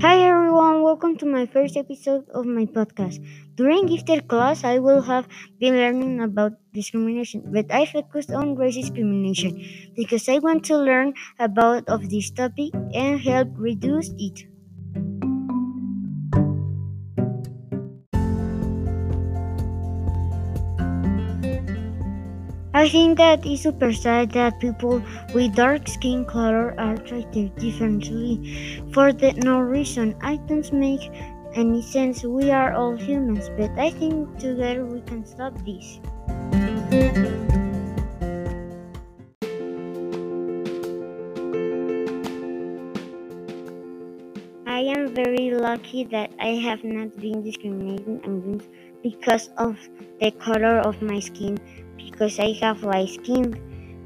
Hi everyone, welcome to my first episode of my podcast. During gifted class, I will have been learning about discrimination, but I focused on race discrimination because I want to learn about of this topic and help reduce it. I think that it's super sad that people with dark skin color are treated differently for the no reason. I don't make any sense. We are all humans, but I think together we can stop this. I am very lucky that I have not been discriminated against because of the color of my skin, because I have light skin.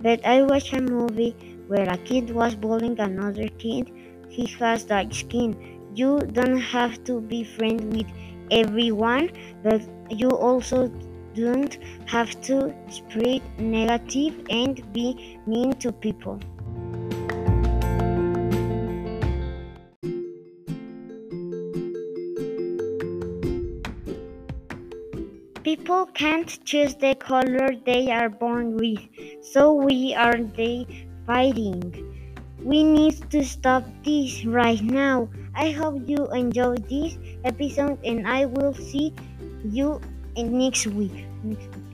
But I watched a movie where a kid was bullying another kid. He has dark skin. You don't have to be friends with everyone, but you also don't have to spread negative and be mean to people. People can't choose the color they are born with, so we are they fighting. We need to stop this right now. I hope you enjoyed this episode and I will see you next week. Next week.